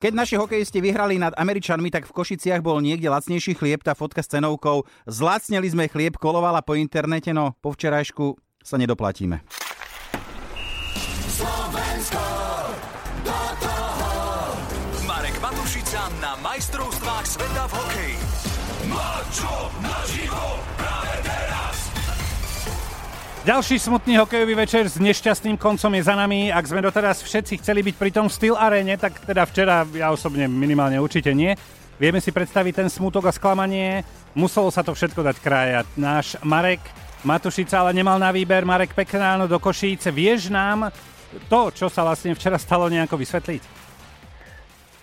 Keď naši hokejisti vyhrali nad Američanmi, tak v Košiciach bol niekde lacnejší chlieb, tá fotka s cenovkou. Zlacneli sme chlieb, kolovala po internete, no po včerajšku sa nedoplatíme. Slovensko, do toho. Marek Matušica na majstrovstvách sveta v hokeji. Mačo naživo ďalší smutný hokejový večer s nešťastným koncom je za nami. Ak sme doteraz všetci chceli byť pri tom Steel Arene, tak teda včera ja osobne minimálne určite nie. Vieme si predstaviť ten smutok a sklamanie. Muselo sa to všetko dať krajať. Náš Marek Matušica ale nemal na výber. Marek, pekné ráno do Košíce. Vieš nám to, čo sa vlastne včera stalo, nejako vysvetliť?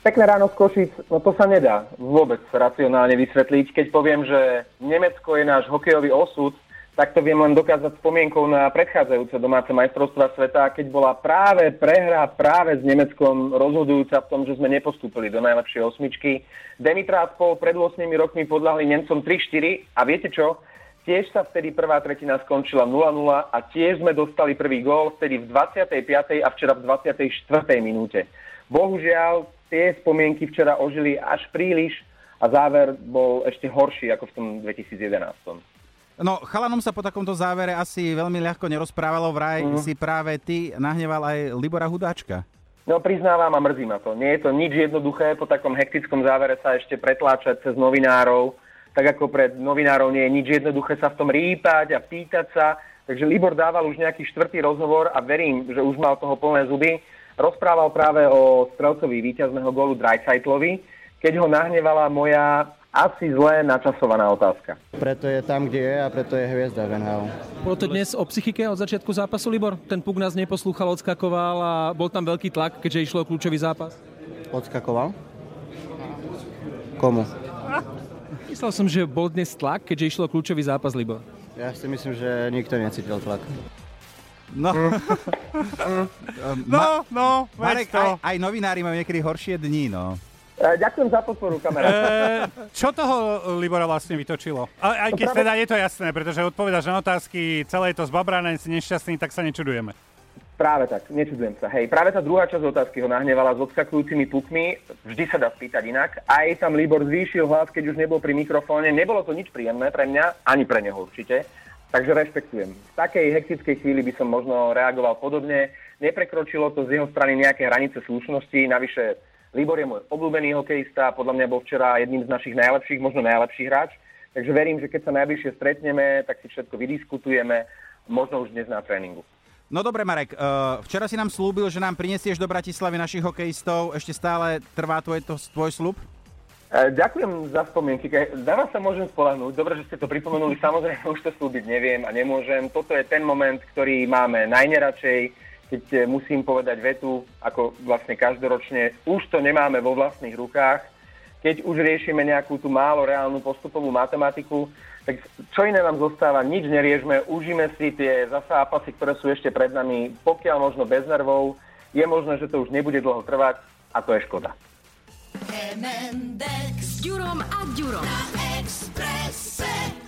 Pekné ráno z Košic, no to sa nedá vôbec racionálne vysvetliť. Keď poviem, že Nemecko je náš hokejový osud, tak to viem len dokázať spomienkou na predchádzajúce domáce majstrovstva sveta, keď bola práve prehra práve s Nemeckom rozhodujúca v tom, že sme nepostúpili do najlepšej osmičky. Demitrá spolu pred 8 rokmi podľahli Nemcom 3-4 a viete čo? Tiež sa vtedy prvá tretina skončila 0-0 a tiež sme dostali prvý gól vtedy v 25. a včera v 24. minúte. Bohužiaľ, tie spomienky včera ožili až príliš a záver bol ešte horší ako v tom 2011. No, chalanom sa po takomto závere asi veľmi ľahko nerozprávalo. Vraj uh-huh. si práve ty nahneval aj Libora Hudáčka. No priznávam a mrzí ma to. Nie je to nič jednoduché po takom hektickom závere sa ešte pretláčať cez novinárov. Tak ako pred novinárov nie je nič jednoduché sa v tom rýpať a pýtať sa. Takže Libor dával už nejaký štvrtý rozhovor a verím, že už mal toho plné zuby. Rozprával práve o strelcovi víťazného gólu Dreisaitlovi, keď ho nahnevala moja asi zle načasovaná otázka. Preto je tam, kde je a preto je hviezda v NHL. Bolo to dnes o psychike od začiatku zápasu, Libor? Ten puk nás neposlúchal, odskakoval a bol tam veľký tlak, keďže išlo o kľúčový zápas? Odskakoval? Komu? Myslel som, že bol dnes tlak, keďže išlo o kľúčový zápas, Libor. Ja si myslím, že nikto necítil tlak. No. no, no, Marek, to. Aj, aj novinári majú niekedy horšie dní, no. E, ďakujem za podporu, kamarát. E, čo toho Libora vlastne vytočilo? A, aj keď teda je to jasné, pretože odpovedaš na otázky, celé je to zbabrané, si nešťastný, tak sa nečudujeme. Práve tak, nečudujem sa. Hej, práve tá druhá časť otázky ho nahnevala s odskakujúcimi pukmi. Vždy sa dá spýtať inak. Aj tam Libor zvýšil hlas, keď už nebol pri mikrofóne. Nebolo to nič príjemné pre mňa, ani pre neho určite. Takže rešpektujem. V takej hektickej chvíli by som možno reagoval podobne. Neprekročilo to z jeho strany nejaké hranice slušnosti. Navyše Libor je môj obľúbený hokejista, podľa mňa bol včera jedným z našich najlepších, možno najlepší hráč. Takže verím, že keď sa najbližšie stretneme, tak si všetko vydiskutujeme, možno už dnes na tréningu. No dobre, Marek, uh, včera si nám slúbil, že nám prinesieš do Bratislavy našich hokejistov. Ešte stále trvá tvoj, to, tvoj slúb? Uh, ďakujem za spomienky. Na vás sa môžem spolahnúť. Dobre, že ste to pripomenuli. Samozrejme, už to slúbiť neviem a nemôžem. Toto je ten moment, ktorý máme najneradšej keď eh, musím povedať vetu, ako vlastne každoročne, už to nemáme vo vlastných rukách, keď už riešime nejakú tú málo reálnu postupovú matematiku, tak čo iné nám zostáva, nič neriešme, užíme si tie zápasy, ktoré sú ešte pred nami, pokiaľ možno bez nervov, je možné, že to už nebude dlho trvať a to je škoda. s Ďurom a Ďurom. Na Expresse.